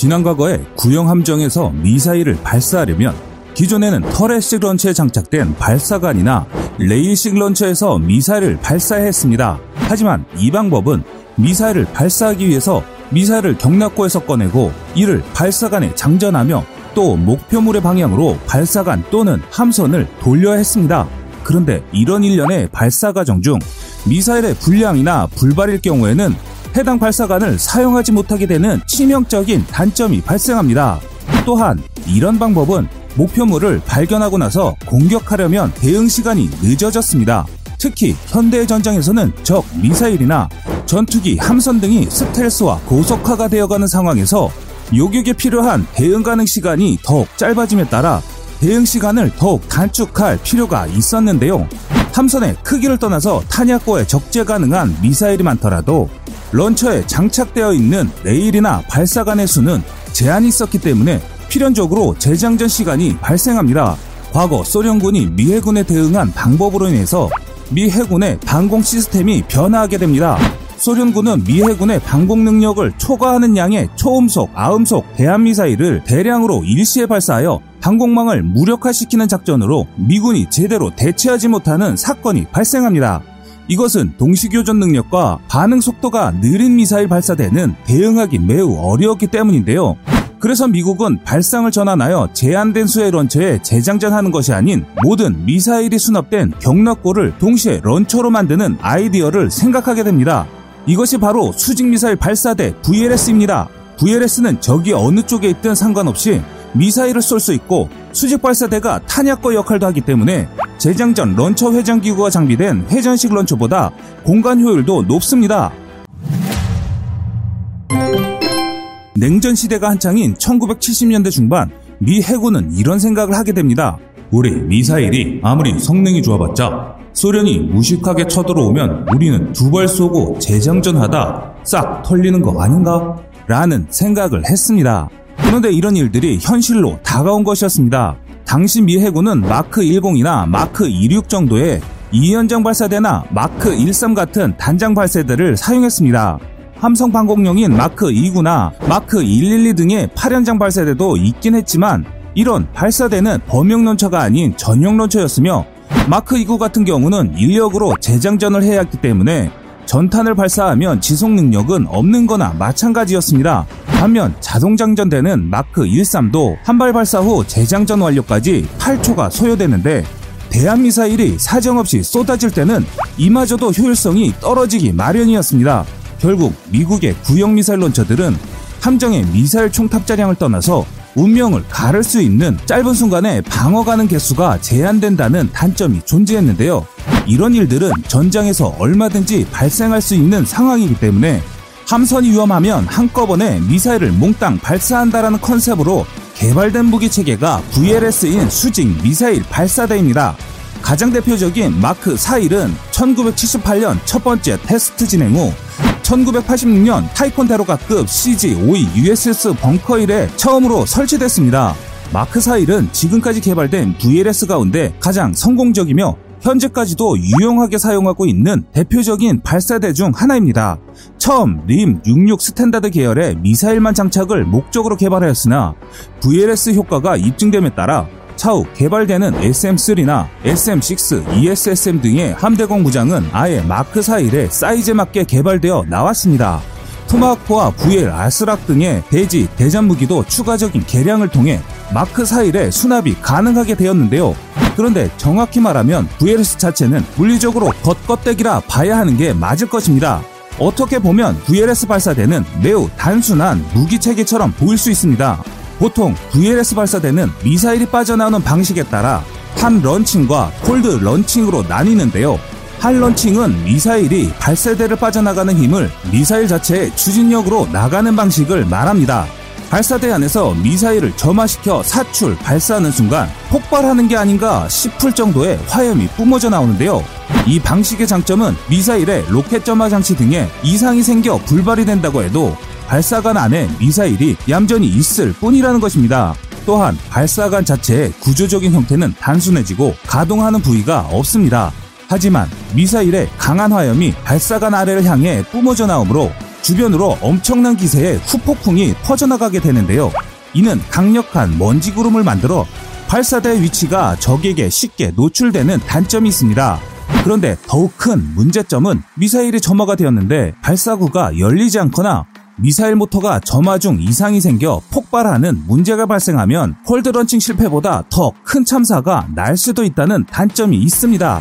지난 과거에 구형 함정에서 미사일을 발사하려면 기존에는 터렛식 런처에 장착된 발사관이나 레일식 런처에서 미사일을 발사했습니다. 하지만 이 방법은 미사일을 발사하기 위해서 미사일을 경납고에서 꺼내고 이를 발사관에 장전하며 또 목표물의 방향으로 발사관 또는 함선을 돌려야 했습니다. 그런데 이런 일련의 발사 과정 중 미사일의 불량이나 불발일 경우에는 해당 발사관을 사용하지 못하게 되는 치명적인 단점이 발생합니다. 또한 이런 방법은 목표물을 발견하고 나서 공격하려면 대응 시간이 늦어졌습니다. 특히 현대 전장에서는 적 미사일이나 전투기 함선 등이 스텔스와 고속화가 되어가는 상황에서 요격에 필요한 대응 가능 시간이 더욱 짧아짐에 따라 대응 시간을 더욱 단축할 필요가 있었는데요. 함선의 크기를 떠나서 탄약고에 적재 가능한 미사일이 많더라도 런처에 장착되어 있는 레일이나 발사관의 수는 제한이 있었기 때문에 필연적으로 재장전 시간이 발생합니다. 과거 소련군이 미 해군에 대응한 방법으로 인해서 미 해군의 방공 시스템이 변화하게 됩니다. 소련군은 미 해군의 방공 능력을 초과하는 양의 초음속, 아음속 대한미사일을 대량으로 일시에 발사하여 항공망을 무력화시키는 작전으로 미군이 제대로 대체하지 못하는 사건이 발생합니다. 이것은 동시교전 능력과 반응 속도가 느린 미사일 발사대는 대응하기 매우 어려웠기 때문인데요. 그래서 미국은 발상을 전환하여 제한된 수의 런처에 재장전하는 것이 아닌 모든 미사일이 수납된 경락고를 동시에 런처로 만드는 아이디어를 생각하게 됩니다. 이것이 바로 수직미사일 발사대 VLS입니다. VLS는 적이 어느 쪽에 있든 상관없이 미사일을 쏠 수 있고 수직 발사대가 탄약거 역할도 하기 때문에 재장전 런처 회전 기구가 장비된 회전식 런처보다 공간 효율도 높습니다. 냉전 시대가 한창인 1970년대 중반 미 해군은 이런 생각을 하게 됩니다. 우리 미사일이 아무리 성능이 좋아봤자 소련이 무식하게 쳐들어오면 우리는 두 발 쏘고 재장전하다 싹 털리는 거 아닌가? 라는 생각을 했습니다. 그런데 이런 일들이 현실로 다가온 것이었습니다. 당시 미 해군은 마크 10이나 마크 26 정도의 2연장 발사대나 마크 13 같은 단장 발사대를 사용했습니다. 함상 방공용인 마크 29나 마크 112 등의 8연장 발사대도 있긴 했지만 이런 발사대는 범용 launcher가 아닌 전용 launcher였으며 마크 29 같은 경우는 인력으로 재장전을 해야 했기 때문에 전탄을 발사하면 지속 능력은 없는 거나 마찬가지였습니다. 반면 자동장전되는 마크 13도 한발 발사 후 재장전 완료까지 8초가 소요되는데 대한미사일이 사정없이 쏟아질 때는 이마저도 효율성이 떨어지기 마련이었습니다. 결국 미국의 구형 미사일 런처들은 함정의 미사일 총탑자량을 떠나서 운명을 가를 수 있는 짧은 순간에 방어 가는 개수가 제한된다는 단점이 존재했는데요. 이런 일들은 전장에서 얼마든지 발생할 수 있는 상황이기 때문에 함선이 위험하면 한꺼번에 미사일을 몽땅 발사한다라는 컨셉으로 개발된 무기 체계가 VLS인 수직 미사일 발사대입니다. 가장 대표적인 마크 41은 1978년 첫 번째 테스트 진행 후 1986년 타이콘데로가급 CG-52 USS 벙커힐에 처음으로 설치됐습니다. 마크 41은 지금까지 개발된 VLS 가운데 가장 성공적이며 현재까지도 유용하게 사용하고 있는 대표적인 발사대 중 하나입니다. 처음 RIM-66 스탠다드 계열의 미사일만 장착을 목적으로 개발하였으나 VLS 효과가 입증됨에 따라 차후 개발되는 SM3나 SM6, ESSM 등의 함대공 무장은 아예 마크 41의 사이즈에 맞게 개발되어 나왔습니다. 토마호크와 VL 아스락 등의 대지 대전 무기도 추가적인 개량을 통해 마크 41의 수납이 가능하게 되었는데요. 그런데 정확히 말하면 VLS 자체는 물리적으로 겉껍데기라 봐야 하는 게 맞을 것입니다. 어떻게 보면 VLS 발사대는 매우 단순한 무기 체계처럼 보일 수 있습니다. 보통 VLS 발사대는 미사일이 빠져나오는 방식에 따라 hot launching과 cold launching으로 나뉘는데요. hot launching은 미사일이 발사대를 빠져나가는 힘을 미사일 자체의 추진력으로 나가는 방식을 말합니다. 발사대 안에서 미사일을 점화시켜 사출, 발사하는 순간 폭발하는 게 아닌가 싶을 정도의 화염이 뿜어져 나오는데요. 이 방식의 장점은 미사일의 로켓 점화 장치 등에 이상이 생겨 불발이 된다고 해도 발사관 안에 미사일이 얌전히 있을 뿐이라는 것입니다. 또한 발사관 자체의 구조적인 형태는 단순해지고 가동하는 부위가 없습니다. 하지만 미사일의 강한 화염이 발사관 아래를 향해 뿜어져 나오므로 주변으로 엄청난 기세의 후폭풍이 퍼져나가게 되는데요. 이는 강력한 먼지 구름을 만들어 발사대 위치가 적에게 쉽게 노출되는 단점이 있습니다. 그런데 더욱 큰 문제점은 미사일이 점화가 되었는데 발사구가 열리지 않거나 미사일 모터가 점화 중 이상이 생겨 폭발하는 문제가 발생하면 cold launching 실패보다 더 큰 참사가 날 수도 있다는 단점이 있습니다.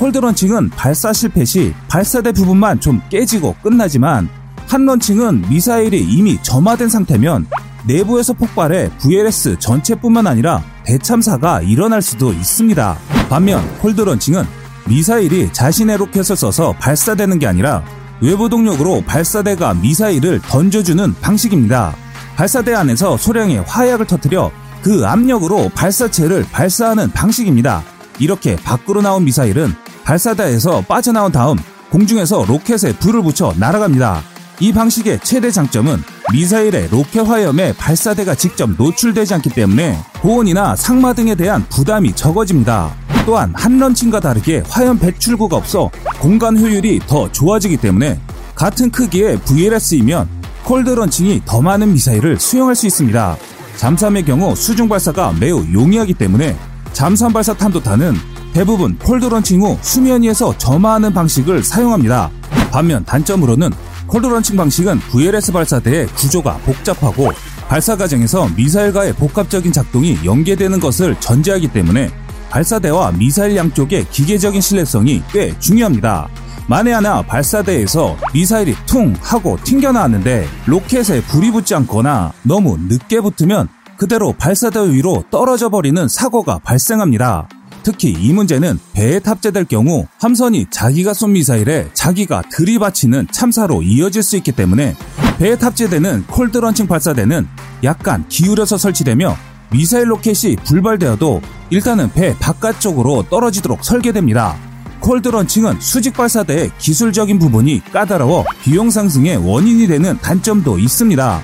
cold launching은 발사 실패 시 발사대 부분만 좀 깨지고 끝나지만 hot launching은 미사일이 이미 점화된 상태면 내부에서 폭발해 VLS 전체뿐만 아니라 대참사가 일어날 수도 있습니다. 반면 cold launching은 미사일이 자신의 로켓을 써서 발사되는 게 아니라 외부 동력으로 발사대가 미사일을 던져주는 방식입니다. 발사대 안에서 소량의 화약을 터뜨려 그 압력으로 발사체를 발사하는 방식입니다. 이렇게 밖으로 나온 미사일은 발사대에서 빠져나온 다음 공중에서 로켓에 불을 붙여 날아갑니다. 이 방식의 최대 장점은 미사일의 로켓 화염에 발사대가 직접 노출되지 않기 때문에 보온이나 상마 등에 대한 부담이 적어집니다. 또한 hot launching과 다르게 화염 배출구가 없어 공간 효율이 더 좋아지기 때문에 같은 크기의 VLS이면 cold launching이 더 많은 미사일을 수용할 수 있습니다. 잠수함의 경우 수중 발사가 매우 용이하기 때문에 잠수함 발사 탄도탄은 대부분 cold launching 후 수면 위에서 점화하는 방식을 사용합니다. 반면 단점으로는 cold launching 방식은 VLS 발사대의 구조가 복잡하고 발사 과정에서 미사일과의 복합적인 작동이 연계되는 것을 전제하기 때문에 발사대와 미사일 양쪽의 기계적인 신뢰성이 꽤 중요합니다. 만에 하나 발사대에서 미사일이 퉁 하고 튕겨나왔는데 로켓에 불이 붙지 않거나 너무 늦게 붙으면 그대로 발사대 위로 떨어져 버리는 사고가 발생합니다. 특히 이 문제는 배에 탑재될 경우 함선이 자기가 쏜 미사일에 자기가 들이받치는 참사로 이어질 수 있기 때문에 배에 탑재되는 콜드런칭 발사대는 약간 기울여서 설치되며 미사일 로켓이 불발되어도 일단은 배 바깥쪽으로 떨어지도록 설계됩니다. cold launching은 수직 발사대의 기술적인 부분이 까다로워 비용 상승의 원인이 되는 단점도 있습니다.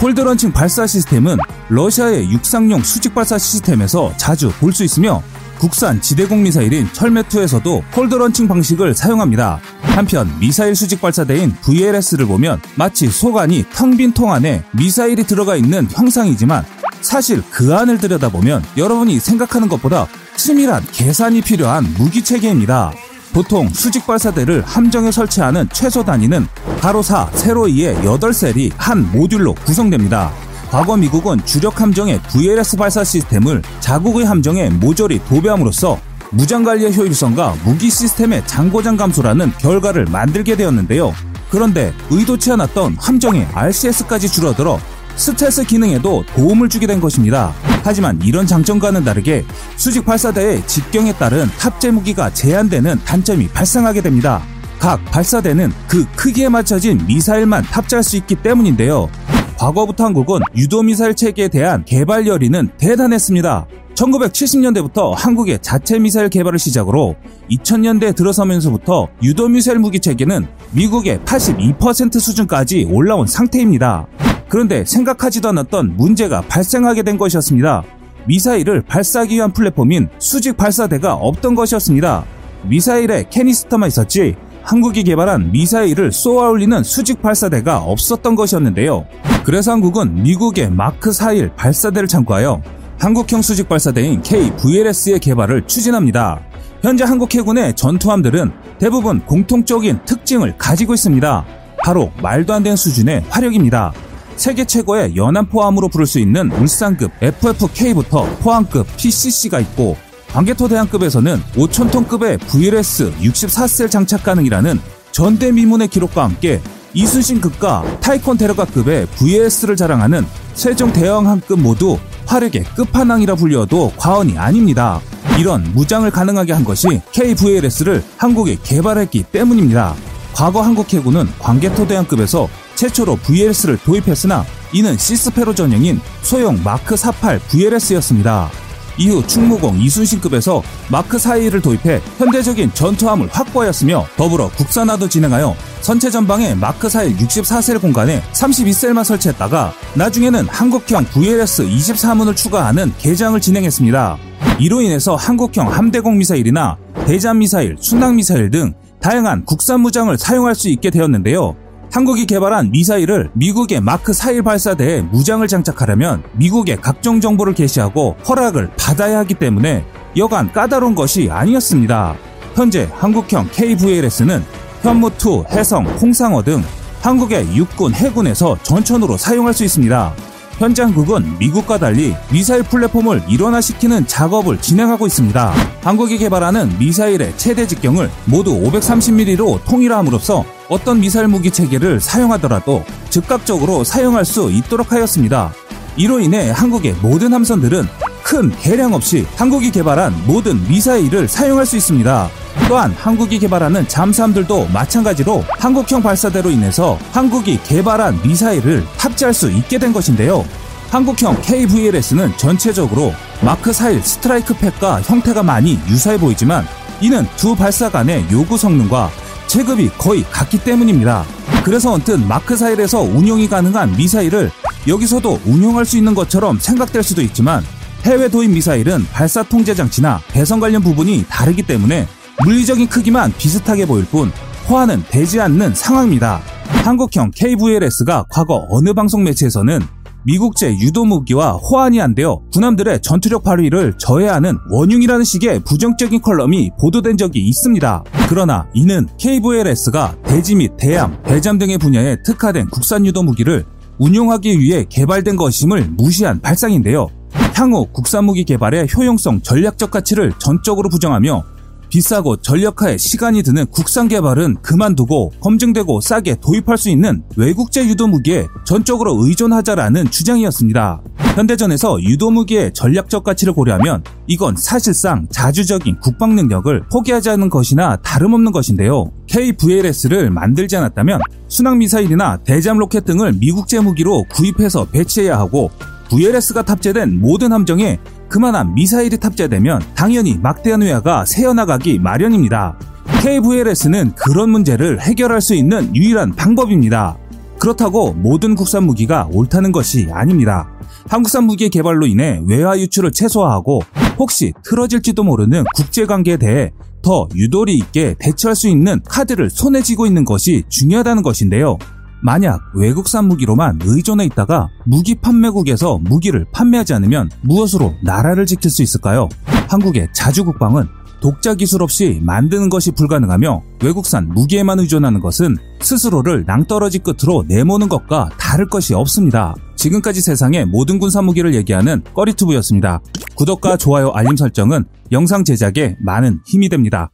cold launching 발사 시스템은 러시아의 육상용 수직 발사 시스템에서 자주 볼 수 있으며 국산 지대공 미사일인 철메2에서도 cold launching 방식을 사용합니다. 한편 미사일 수직 발사대인 VLS를 보면 마치 속 안이 텅 빈 통 안에 미사일이 들어가 있는 형상이지만 사실 그 안을 들여다보면 여러분이 생각하는 것보다 치밀한 계산이 필요한 무기 체계입니다. 보통 수직 발사대를 함정에 설치하는 최소 단위는 가로 4, 세로 2의 8셀이 한 모듈로 구성됩니다. 과거 미국은 주력 함정의 VLS 발사 시스템을 자국의 함정에 모조리 도배함으로써 무장관리의 효율성과 무기 시스템의 장고장 감소라는 결과를 만들게 되었는데요. 그런데 의도치 않았던 함정의 RCS까지 줄어들어 스텔스 기능에도 도움을 주게 된 것입니다. 하지만 이런 장점과는 다르게 수직 발사대의 직경에 따른 탑재 무기가 제한되는 단점이 발생하게 됩니다. 각 발사대는 그 크기에 맞춰진 미사일만 탑재할 수 있기 때문인데요. 과거부터 한국은 유도 미사일 체계에 대한 개발 열의는 대단했습니다. 1970년대부터 한국의 자체 미사일 개발을 시작으로 2000년대 들어서면서부터 유도 미사일 무기 체계는 미국의 82% 수준까지 올라온 상태입니다. 그런데 생각하지도 않았던 문제가 발생하게 된 것이었습니다. 미사일을 발사하기 위한 플랫폼인 수직 발사대가 없던 것이었습니다. 미사일에 캐니스터만 있었지 한국이 개발한 미사일을 쏘아 올리는 수직 발사대가 없었던 것이었는데요. 그래서 한국은 미국의 마크 4일 발사대를 참고하여 한국형 수직 발사대인 KVLS의 개발을 추진합니다. 현재 한국 해군의 전투함들은 대부분 공통적인 특징을 가지고 있습니다. 바로 말도 안 되는 수준의 화력입니다. 세계 최고의 연안포함으로 부를 수 있는 울산급 FFK부터 포항급 PCC가 있고 광개토 대항급에서는 5천톤급의 VLS 64셀 장착 가능이라는 전대미문의 기록과 함께 이순신급과 타이콘 테러가급의 VS를 자랑하는 세종 대형함급 모두 화력의 끝판왕이라 불려도 과언이 아닙니다. 이런 무장을 가능하게 한 것이 KVLS를 한국에 개발했기 때문입니다. 과거 한국 해군은 광개토 대항급에서 최초로 VLS를 도입했으나 이는 시스페로 전형인 소형 마크 48 VLS였습니다. 이후 충무공 이순신급에서 마크 41을 도입해 현대적인 전투함을 확보하였으며 더불어 국산화도 진행하여 선체 전방에 마크 41 64셀 공간에 32셀만 설치했다가 나중에는 한국형 VLS 24문을 추가하는 개장을 진행했습니다. 이로 인해서 한국형 함대공 미사일이나 대잠 미사일, 순항 미사일 등 다양한 국산 무장을 사용할 수 있게 되었는데요. 한국이 개발한 미사일을 미국의 마크 4일 발사대에 무장을 장착하려면 미국의 각종 정보를 게시하고 허락을 받아야 하기 때문에 여간 까다로운 것이 아니었습니다. 현재 한국형 KVLS는 현무2, 해성, 홍상어 등 한국의 육군, 해군에서 전천으로 사용할 수 있습니다. 현재 한국은 미국과 달리 미사일 플랫폼을 일원화시키는 작업을 진행하고 있습니다. 한국이 개발하는 미사일의 최대 직경을 모두 530mm로 통일함으로써 어떤 미사일 무기 체계를 사용하더라도 즉각적으로 사용할 수 있도록 하였습니다. 이로 인해 한국의 모든 함선들은 큰 개량 없이 한국이 개발한 모든 미사일을 사용할 수 있습니다. 또한 한국이 개발하는 잠수함들도 마찬가지로 한국형 발사대로 인해서 한국이 개발한 미사일을 탑재할 수 있게 된 것인데요. 한국형 KVLS는 전체적으로 마크 4일 스트라이크 팩과 형태가 많이 유사해 보이지만 이는 두 발사 간의 요구 성능과 체급이 거의 같기 때문입니다. 그래서 언뜻 마크 4일에서 운용이 가능한 미사일을 여기서도 운용할 수 있는 것처럼 생각될 수도 있지만 해외 도입 미사일은 발사 통제 장치나 배선 관련 부분이 다르기 때문에 물리적인 크기만 비슷하게 보일 뿐 호환은 되지 않는 상황입니다. 한국형 KVLS가 과거 어느 방송 매체에서는 미국제 유도 무기와 호환이 안 되어 군함들의 전투력 발휘를 저해하는 원흉이라는 식의 부정적인 컬럼이 보도된 적이 있습니다. 그러나 이는 KVLS가 대지 및 대함, 대잠 등의 분야에 특화된 국산 유도 무기를 운용하기 위해 개발된 것임을 무시한 발상인데요. 향후 국산 무기 개발의 효용성, 전략적 가치를 전적으로 부정하며 비싸고 전력화에 시간이 드는 국산 개발은 그만두고 검증되고 싸게 도입할 수 있는 외국제 유도 무기에 전적으로 의존하자라는 주장이었습니다. 현대전에서 유도 무기의 전략적 가치를 고려하면 이건 사실상 자주적인 국방 능력을 포기하자는 것이나 다름없는 것인데요. KVLS를 만들지 않았다면 순항 미사일이나 대잠 로켓 등을 미국제 무기로 구입해서 배치해야 하고 VLS가 탑재된 모든 함정에 그만한 미사일이 탑재되면 당연히 막대한 외화가 새어나가기 마련입니다. KVLS는 그런 문제를 해결할 수 있는 유일한 방법입니다. 그렇다고 모든 국산 무기가 옳다는 것이 아닙니다. 한국산 무기의 개발로 인해 외화 유출을 최소화하고 혹시 틀어질지도 모르는 국제관계에 대해 더 유도리 있게 대처할 수 있는 카드를 손에 쥐고 있는 것이 중요하다는 것인데요. 만약 외국산 무기로만 의존해 있다가 무기 판매국에서 무기를 판매하지 않으면 무엇으로 나라를 지킬 수 있을까요? 한국의 자주국방은 독자 기술 없이 만드는 것이 불가능하며 외국산 무기에만 의존하는 것은 스스로를 낭떠러지 끝으로 내모는 것과 다를 것이 없습니다. 지금까지 세상의 모든 군사 무기를 얘기하는 꺼리투브였습니다. 구독과 좋아요 알림 설정은 영상 제작에 많은 힘이 됩니다.